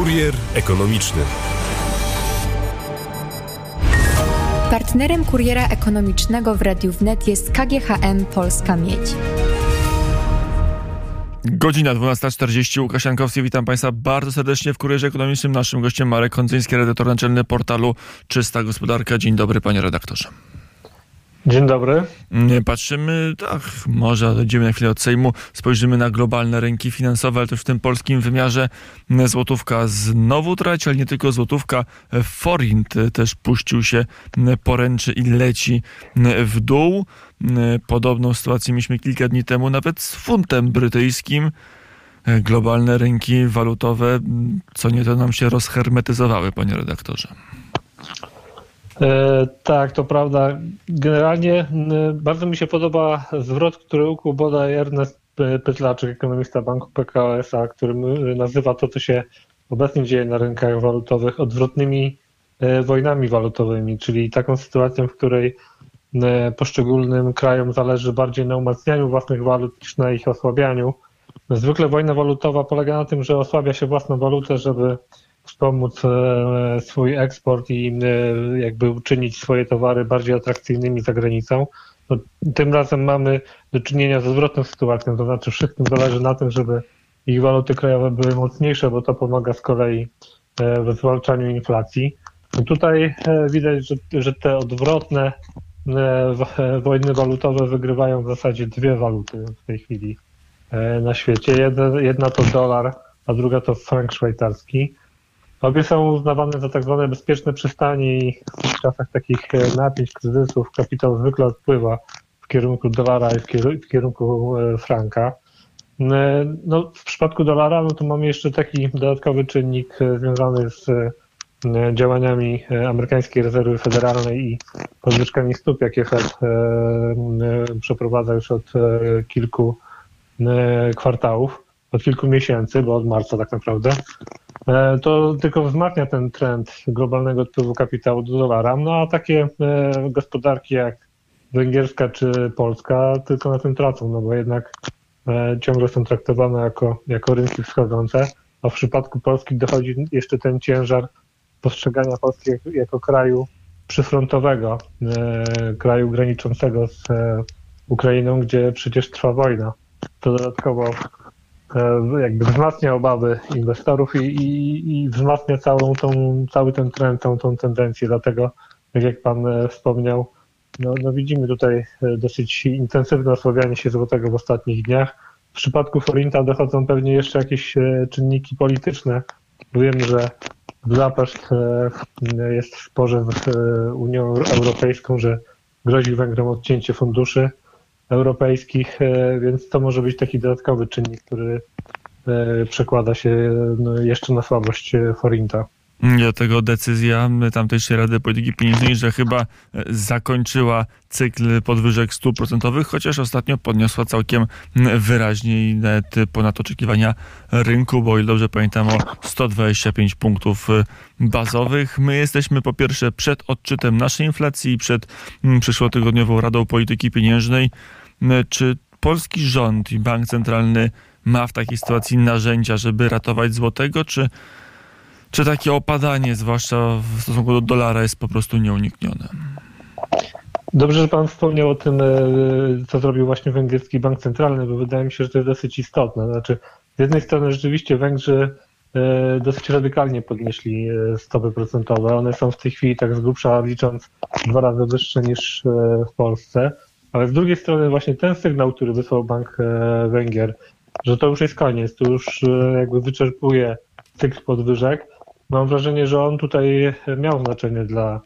Kurier ekonomiczny. Partnerem kuriera ekonomicznego w Radiu Wnet jest KGHM Polska Miedź. Godzina 12.40. Łukasz Jankowski, witam Państwa bardzo serdecznie w Kurierze Ekonomicznym. Naszym gościem Marek Kondzyński, redaktor naczelny portalu Czysta Gospodarka. Dzień dobry, panie redaktorze. Dzień dobry. Patrzymy, tak, może odejdziemy na chwilę od Sejmu, spojrzymy na globalne rynki finansowe, ale też w tym polskim wymiarze złotówka znowu traci, ale nie tylko złotówka, forint też puścił się poręczy i leci w dół. Podobną sytuację mieliśmy kilka dni temu nawet z funtem brytyjskim. Globalne rynki walutowe co nieco nam się rozhermetyzowały, panie redaktorze. E, tak, to prawda. Generalnie bardzo mi się podoba zwrot, który ukuł bodaj Ernest Pytlaczek, ekonomista Banku PKO SA, który nazywa to, co się obecnie dzieje na rynkach walutowych, odwrotnymi e, wojnami walutowymi, czyli taką sytuacją, w której poszczególnym krajom zależy bardziej na umacnianiu własnych walut niż na ich osłabianiu. Zwykle wojna walutowa polega na tym, że osłabia się własną walutę, żeby wspomóc e, swój eksport i e, jakby uczynić swoje towary bardziej atrakcyjnymi za granicą. No, tym razem mamy do czynienia z odwrotną sytuacją, to znaczy wszystkim zależy na tym, żeby ich waluty krajowe były mocniejsze, bo to pomaga z kolei e, w zwalczaniu inflacji. No tutaj widać, że, że te odwrotne wojny walutowe wygrywają w zasadzie dwie waluty w tej chwili na świecie. Jedna, jedna to dolar, a druga to frank szwajcarski. Obie są uznawane za tak zwane bezpieczne przystanie i w czasach takich e, napięć, kryzysów kapitał zwykle odpływa w kierunku dolara i w kierunku e, franka. E, no, w przypadku dolara no to mamy jeszcze taki dodatkowy czynnik związany z działaniami amerykańskiej rezerwy federalnej i podwyżkami stóp, jakie Fed przeprowadza już od kilku kwartałów, od kilku miesięcy, bo od marca tak naprawdę. E, to tylko wzmacnia ten trend globalnego odpływu kapitału do dolara. No a takie e, gospodarki jak węgierska czy polska tylko na tym tracą, no bo jednak e, ciągle są traktowane jako, jako rynki wschodzące, a w przypadku Polski dochodzi jeszcze ten ciężar postrzegania Polski jako kraju przyfrontowego, kraju graniczącego z Ukrainą, gdzie przecież trwa wojna. To dodatkowo jakby wzmacnia obawy inwestorów i, i, i wzmacnia całą tą, cały ten trend, tą, tą tendencję. Dlatego, tak jak Pan e, wspomniał, no, no widzimy tutaj e, dosyć intensywne osłabianie się złotego w ostatnich dniach. W przypadku Forinta dochodzą pewnie jeszcze jakieś czynniki polityczne. Wiem, że Budapeszt jest w sporze z Unią Europejską, że grozi Węgrom odcięcie funduszy europejskich, e, więc to może być taki dodatkowy czynnik, który e, przekłada się no, jeszcze na słabość e, forinta. Dlatego decyzja tamtejszej Rady Polityki Pieniężnej, że chyba zakończyła cykl podwyżek stóp procentowych, chociaż ostatnio podniosła całkiem wyraźnie i nawet ponad oczekiwania rynku, bo ile dobrze pamiętam o 125 punktów bazowych. My jesteśmy po pierwsze przed odczytem naszej inflacji, przed przyszłotygodniową Radą Polityki Pieniężnej. Czy polski rząd i bank centralny ma w takiej sytuacji narzędzia, żeby ratować złotego, czy, czy takie opadanie, zwłaszcza w stosunku do dolara, jest po prostu nieuniknione? Dobrze, że Pan wspomniał o tym, e, co zrobił właśnie węgierski bank centralny, bo wydaje mi się, że to jest dosyć istotne. Znaczy, z jednej strony rzeczywiście Węgrzy e, dosyć radykalnie podnieśli e, stopy procentowe. One są w tej chwili tak z grubsza licząc dwa razy wyższe niż w Polsce. Ale z drugiej strony właśnie ten sygnał, który wysłał Bank e, Węgier, że to już jest koniec, to już e, jakby wyczerpuje cykl podwyżek, mam wrażenie, że on tutaj miał znaczenie dla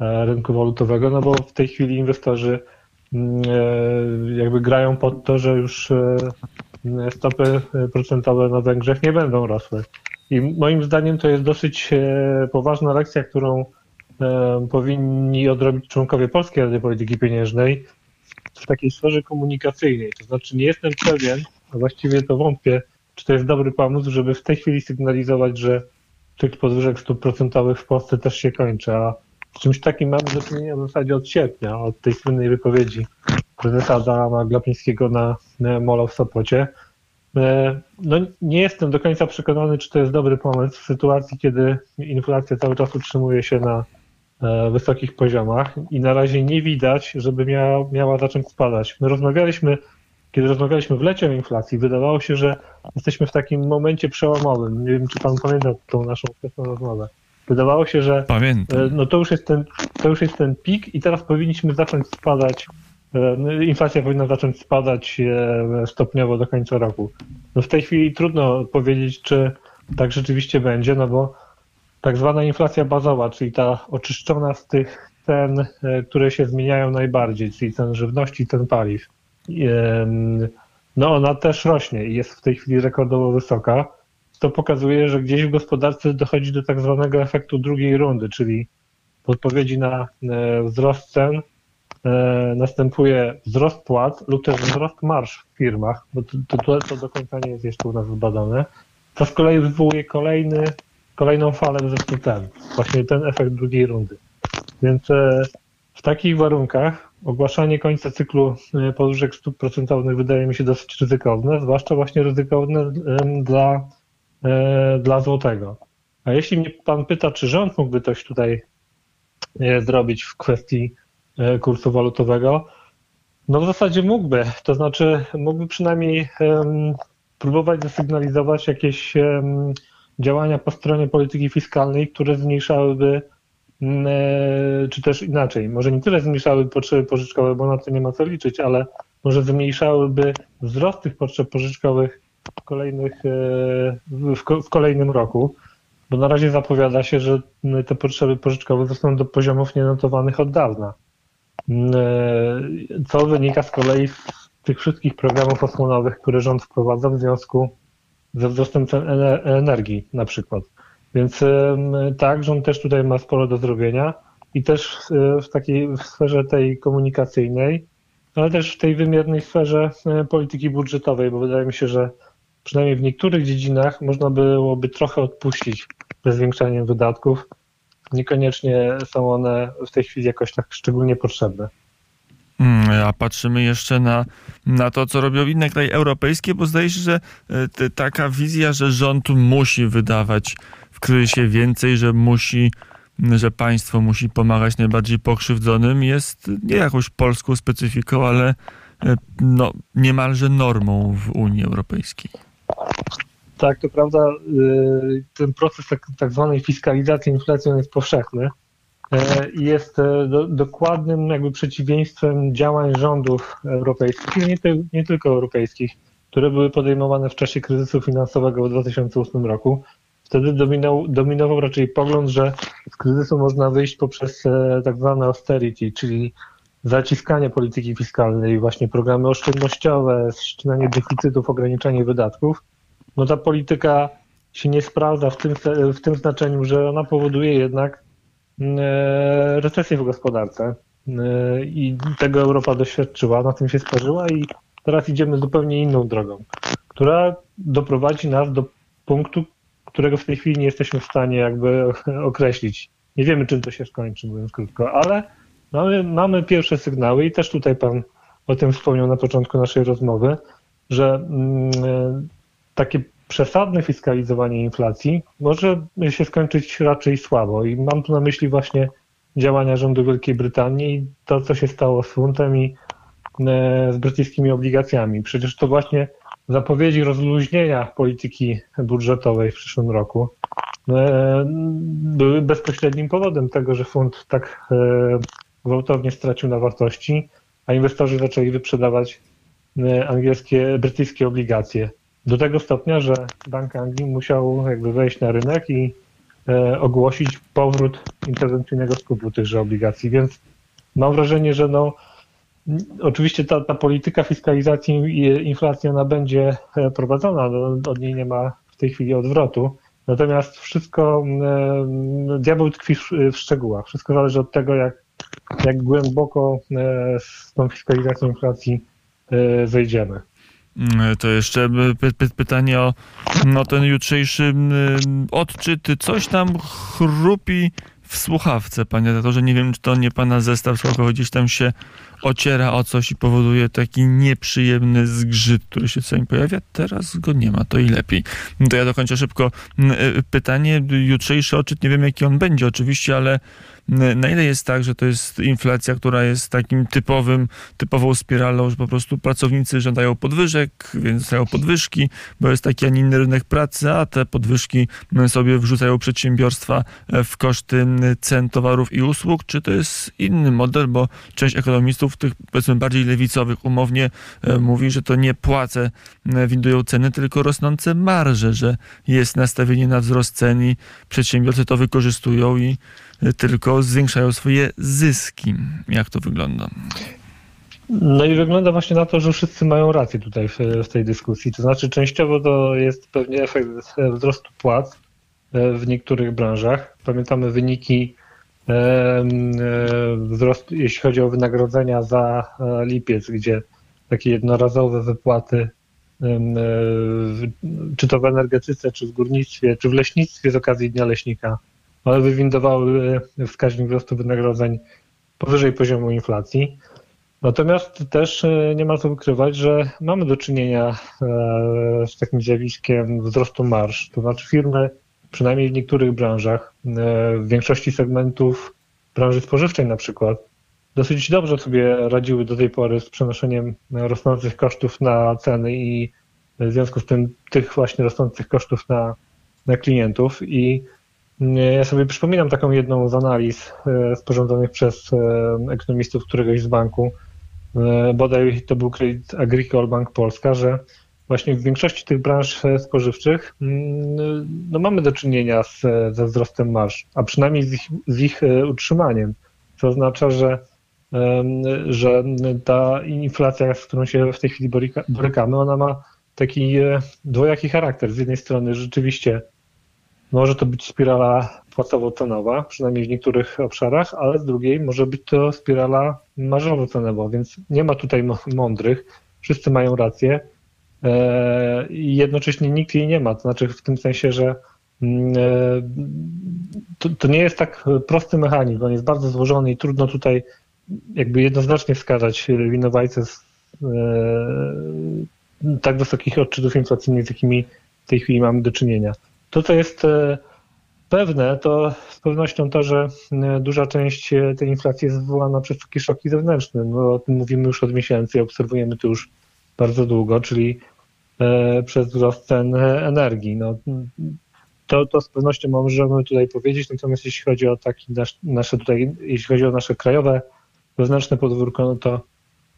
e, rynku walutowego, no bo w tej chwili inwestorzy mm, jakby grają pod to, że już stopy procentowe na Węgrzech nie będą rosły. I moim zdaniem to jest dosyć poważna lekcja, którą powinni odrobić członkowie Polskiej Rady Polityki Pieniężnej, w takiej sferze komunikacyjnej. To znaczy nie jestem pewien, a właściwie to wątpię, czy to jest dobry pomysł, żeby w tej chwili sygnalizować, że cykl podwyżek stóp procentowych w Polsce też się kończy, a z czymś takim mamy do czynienia w zasadzie od sierpnia, od tej słynnej wypowiedzi prezesa Adama Glapińskiego na, na Molo w Sopocie. no, nie jestem do końca przekonany, czy to jest dobry pomysł w sytuacji, kiedy inflacja cały czas utrzymuje się na wysokich poziomach i na razie nie widać, żeby miała, miała zacząć spadać. My rozmawialiśmy kiedy rozmawialiśmy w lecie o inflacji, wydawało się, że jesteśmy w takim momencie przełomowym. Nie wiem, czy pan pamięta tą naszą wczesną rozmowę. Wydawało się, że Pamiętam. E, no to, już jest ten, to już jest ten pik i teraz powinniśmy zacząć spadać. E, no, inflacja powinna zacząć spadać e, stopniowo do końca roku. No w tej chwili trudno powiedzieć, czy tak rzeczywiście będzie, no bo tak zwana inflacja bazowa, czyli ta oczyszczona z tych cen, które się zmieniają najbardziej, czyli cen żywności, cen paliw no ona też rośnie i jest w tej chwili rekordowo wysoka. To pokazuje, że gdzieś w gospodarce dochodzi do tak zwanego efektu drugiej rundy, czyli w odpowiedzi na e, wzrost cen e, następuje wzrost płac lub też wzrost marsz w firmach, bo to, to, to do końca nie jest jeszcze u nas zbadane. To z kolei wywołuje kolejny, kolejną falę wzrostu cen. Właśnie ten efekt drugiej rundy. Więc e, w takich warunkach ogłaszanie końca cyklu e, podwyżek stóp procentowych wydaje mi się dosyć ryzykowne, zwłaszcza właśnie ryzykowne dla, e, dla złotego. A jeśli mnie pan pyta, czy rząd mógłby coś tutaj zrobić w kwestii kursu walutowego, no w zasadzie mógłby. To znaczy mógłby przynajmniej próbować zasygnalizować jakieś działania po stronie polityki fiskalnej, które zmniejszałyby Mm, e, czy też inaczej, może nie tyle zmniejszały potrzeby pożyczkowe, bo na to nie ma co liczyć, ale może zmniejszałyby wzrost tych potrzeb pożyczkowych w, kolejnych, e, w, kolejnym roku, bo na razie zapowiada się, że te potrzeby pożyczkowe zostaną do poziomów nienotowanych od dawna. Mm, e, co wynika z kolei z tych wszystkich programów osłonowych, które rząd wprowadza w związku ze wzrostem cen energii na przykład. Więc tak, rząd też tutaj ma sporo do zrobienia i też w takiej w sferze tej komunikacyjnej, ale też w tej wymiernej sferze e, polityki budżetowej, bo wydaje mi się, że przynajmniej w niektórych dziedzinach można byłoby trochę odpuścić ze zwiększaniem wydatków. Niekoniecznie są one w tej chwili jakoś tak szczególnie potrzebne. Hmm, a patrzymy jeszcze na, na to, co robią inne kraje europejskie, bo zdaje się, że e, taka wizja, że rząd musi wydawać w kryzysie więcej, że musi, że państwo musi pomagać najbardziej pokrzywdzonym, jest nie jakąś polską specyfiką, ale e, no, niemalże normą w Unii Europejskiej. Tak, to prawda. Y, ten proces tak, tak zwanej fiskalizacji inflacji jest powszechny e, i jest e, do, dokładnym jakby przeciwieństwem działań rządów europejskich, nie, ty, nie tylko europejskich, które były podejmowane w czasie kryzysu finansowego w 2008 roku. Wtedy dominował, dominował raczej pogląd, że z kryzysu można wyjść poprzez e, tak zwane austerity, czyli zaciskanie polityki fiskalnej, właśnie programy oszczędnościowe, ścinanie deficytów, ograniczanie wydatków. No ta polityka się nie sprawdza w tym, w tym znaczeniu, że ona powoduje jednak e, recesję w gospodarce e, i tego Europa doświadczyła, na tym się sparzyła i teraz idziemy zupełnie inną drogą, która doprowadzi nas do punktu, którego w tej chwili nie jesteśmy w stanie jakby określić. Nie wiemy, czym to się skończy, mówiąc krótko, ale mamy, mamy pierwsze sygnały i też tutaj Pan o tym wspomniał na początku naszej rozmowy, że mm, takie przesadne fiskalizowanie inflacji może się skończyć raczej słabo. I mam tu na myśli właśnie działania rządu Wielkiej Brytanii i to, co się stało z funtem i e, z brytyjskimi obligacjami. Przecież to właśnie zapowiedzi rozluźnienia polityki budżetowej w przyszłym roku e, były bezpośrednim powodem tego, że fund tak e, gwałtownie stracił na wartości, a inwestorzy zaczęli wyprzedawać angielskie, brytyjskie obligacje. Do tego stopnia, że Bank Anglii musiał jakby wejść na rynek i ogłosić powrót interwencyjnego skupu tychże obligacji, więc mam wrażenie, że no, Oczywiście ta, ta polityka fiskalizacji i inflacji ona będzie e, prowadzona, no, od niej nie ma w tej chwili odwrotu. Natomiast wszystko, e, diabeł tkwi w szczegółach. Wszystko zależy od tego, jak, jak głęboko e, z tą fiskalizacją inflacji wejdziemy. Mm, to jeszcze py py pytanie o no, ten jutrzejszy odczyt. Coś tam chrupi w słuchawce, panie redaktorze. Nie wiem, czy to nie pana zestaw słuchowy gdzieś tam się ociera o coś i powoduje taki nieprzyjemny zgrzyt, który się czasami pojawia. Teraz go nie ma, to i lepiej. To ja dokończę szybko pytanie. Jutrzejszy odczyt, nie wiem jaki on będzie oczywiście, ale na ile jest tak, że to jest inflacja, która jest takim typowym, typową spiralą, że po prostu pracownicy żądają podwyżek, więc dostają podwyżki, bo jest taki, a nie inny rynek pracy, a te podwyżki sobie wrzucają przedsiębiorstwa e, w koszty cen towarów i usług, czy to jest inny model, bo część ekonomistów, tych powiedzmy bardziej lewicowych, umownie e, mówi, że to nie płace windują ceny, tylko rosnące marże, że jest nastawienie na wzrost cen i przedsiębiorcy to wykorzystują i tylko zwiększają swoje zyski. Jak to wygląda? No i wygląda właśnie na to, że wszyscy mają rację tutaj w, w, tej dyskusji. To znaczy, częściowo to jest pewnie efekt wzrostu płac e, w niektórych branżach. Pamiętamy wyniki e, e, wzrostu, jeśli chodzi o wynagrodzenia za lipiec, gdzie takie jednorazowe wypłaty, czy to w energetyce, czy w górnictwie, czy w leśnictwie z okazji Dnia Leśnika, ale wywindowały wskaźnik wzrostu wynagrodzeń powyżej poziomu inflacji. Natomiast też e, nie ma co ukrywać, że mamy do czynienia e, z takim zjawiskiem wzrostu marsz. To znaczy firmy, przynajmniej w niektórych branżach, e, w większości segmentów branży spożywczej na przykład, dosyć dobrze sobie radziły do tej pory z przenoszeniem rosnących kosztów na ceny i w związku z tym tych właśnie rosnących kosztów na, na klientów. I ja sobie przypominam taką jedną z analiz e, sporządzonych przez e, ekonomistów któregoś z banku, e, bodaj to był Credit Agricole Bank Polska, że właśnie w większości tych branż spożywczych mm, no mamy do czynienia z, ze wzrostem marsz, a przynajmniej z ich, z ich utrzymaniem, co oznacza, że, że ta inflacja, z którą się w tej chwili borykamy, ona ma taki dwojaki charakter. Z jednej strony rzeczywiście może to być spirala płacowo-cenowa, przynajmniej w niektórych obszarach, ale z drugiej może być to spirala marżowo-cenowa, więc nie ma tutaj mądrych, wszyscy mają rację. e, i jednocześnie nikt jej nie ma, to znaczy w tym sensie, że mm, e, to, to nie jest tak prosty mechanizm, on jest bardzo złożony i trudno tutaj jakby jednoznacznie wskazać winowajcę z e, tak wysokich odczytów inflacyjnych, z jakimi w tej chwili mamy do czynienia. To, co jest e, pewne, to z pewnością to, że e, duża część e, tej inflacji jest wywołana przez takie szoki zewnętrzne. No, o tym mówimy już od miesięcy obserwujemy to już bardzo długo, czyli przez wzrost cen energii. No, to, to z pewnością możemy tutaj powiedzieć, natomiast jeśli chodzi o taki nasz, nasze tutaj, jeśli chodzi o nasze krajowe wewnętrzne podwórko, no to,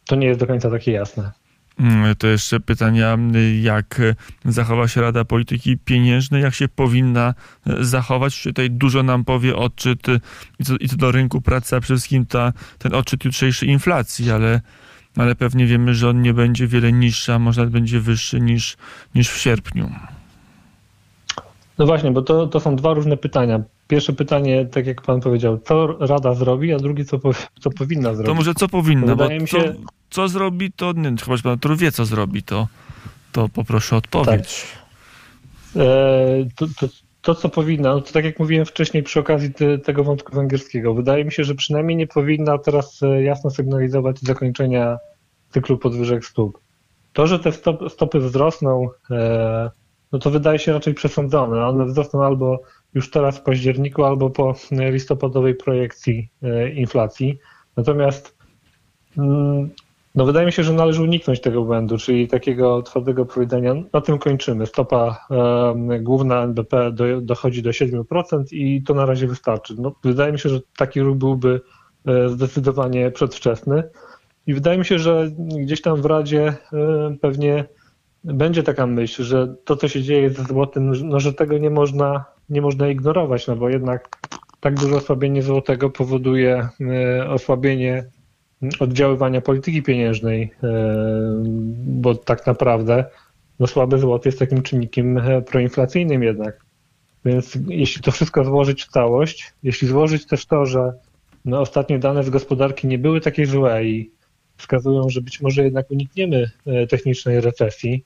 to nie jest do końca takie jasne. Mm, to jeszcze pytania, jak zachowa się Rada Polityki Pieniężnej, jak się powinna e, zachować. Tutaj dużo nam powie odczyt i co, i co do rynku pracy, a przede wszystkim ta, ten odczyt jutrzejszej inflacji, ale, ale pewnie wiemy, że on nie będzie wiele niższy, a może nawet będzie wyższy niż, niż w sierpniu. No właśnie, bo to, to są dwa różne pytania. Pierwsze pytanie, tak jak pan powiedział, co Rada zrobi, a drugie, co, co powinna zrobić. To może co powinna, bo mi się... co zrobi, to nie, chyba pan który wie, co zrobi, to, to poproszę o odpowiedź. Tak. E, to, to, to, co powinna, no to tak jak mówiłem wcześniej przy okazji te, tego wątku węgierskiego, wydaje mi się, że przynajmniej nie powinna teraz e, jasno sygnalizować zakończenia cyklu podwyżek stóp. To, że te stop, stopy wzrosną, e, no to wydaje się raczej przesądzone. One wzrosną albo już teraz w październiku, albo po listopadowej projekcji e, inflacji. Natomiast mm, no wydaje mi się, że należy uniknąć tego błędu, czyli takiego twardego powiedzenia, na tym kończymy. Stopa główna NBP do, dochodzi do 7% i to na razie wystarczy. No, wydaje mi się, że taki ruch byłby e, zdecydowanie przedwczesny. I wydaje mi się, że gdzieś tam w Radzie e, pewnie będzie taka myśl, że to, co się dzieje ze złotym, no, że tego nie można, nie można ignorować, no bo jednak tak duże osłabienie złotego powoduje e, osłabienie oddziaływania polityki pieniężnej, e, bo tak naprawdę no, słaby złoty jest takim czynnikiem e, proinflacyjnym jednak. Więc jeśli to wszystko złożyć w całość, jeśli złożyć też to, że no, ostatnie dane z gospodarki nie były takie złe i wskazują, że być może jednak unikniemy technicznej recesji,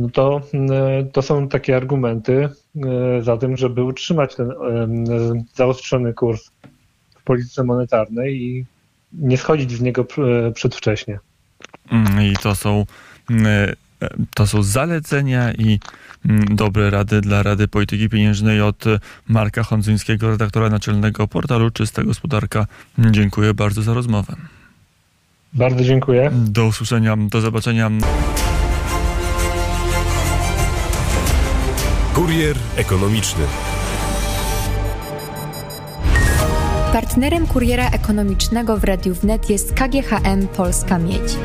no to, e, to są takie argumenty e, za tym, żeby utrzymać ten zaostrzony kurs w polityce monetarnej i nie schodzić z niego pr- przedwcześnie. Mm, I to są, mm, e, to są zalecenia i mm, dobre rady dla Rady Polityki Pieniężnej od Marka Hondzyńskiego, redaktora naczelnego portalu Czysta Gospodarka. Dziękuję bardzo za rozmowę. Bardzo dziękuję. Do usłyszenia, do zobaczenia. Kurier ekonomiczny. Partnerem kuriera ekonomicznego w Radiu Wnet jest KGHM Polska Miedź.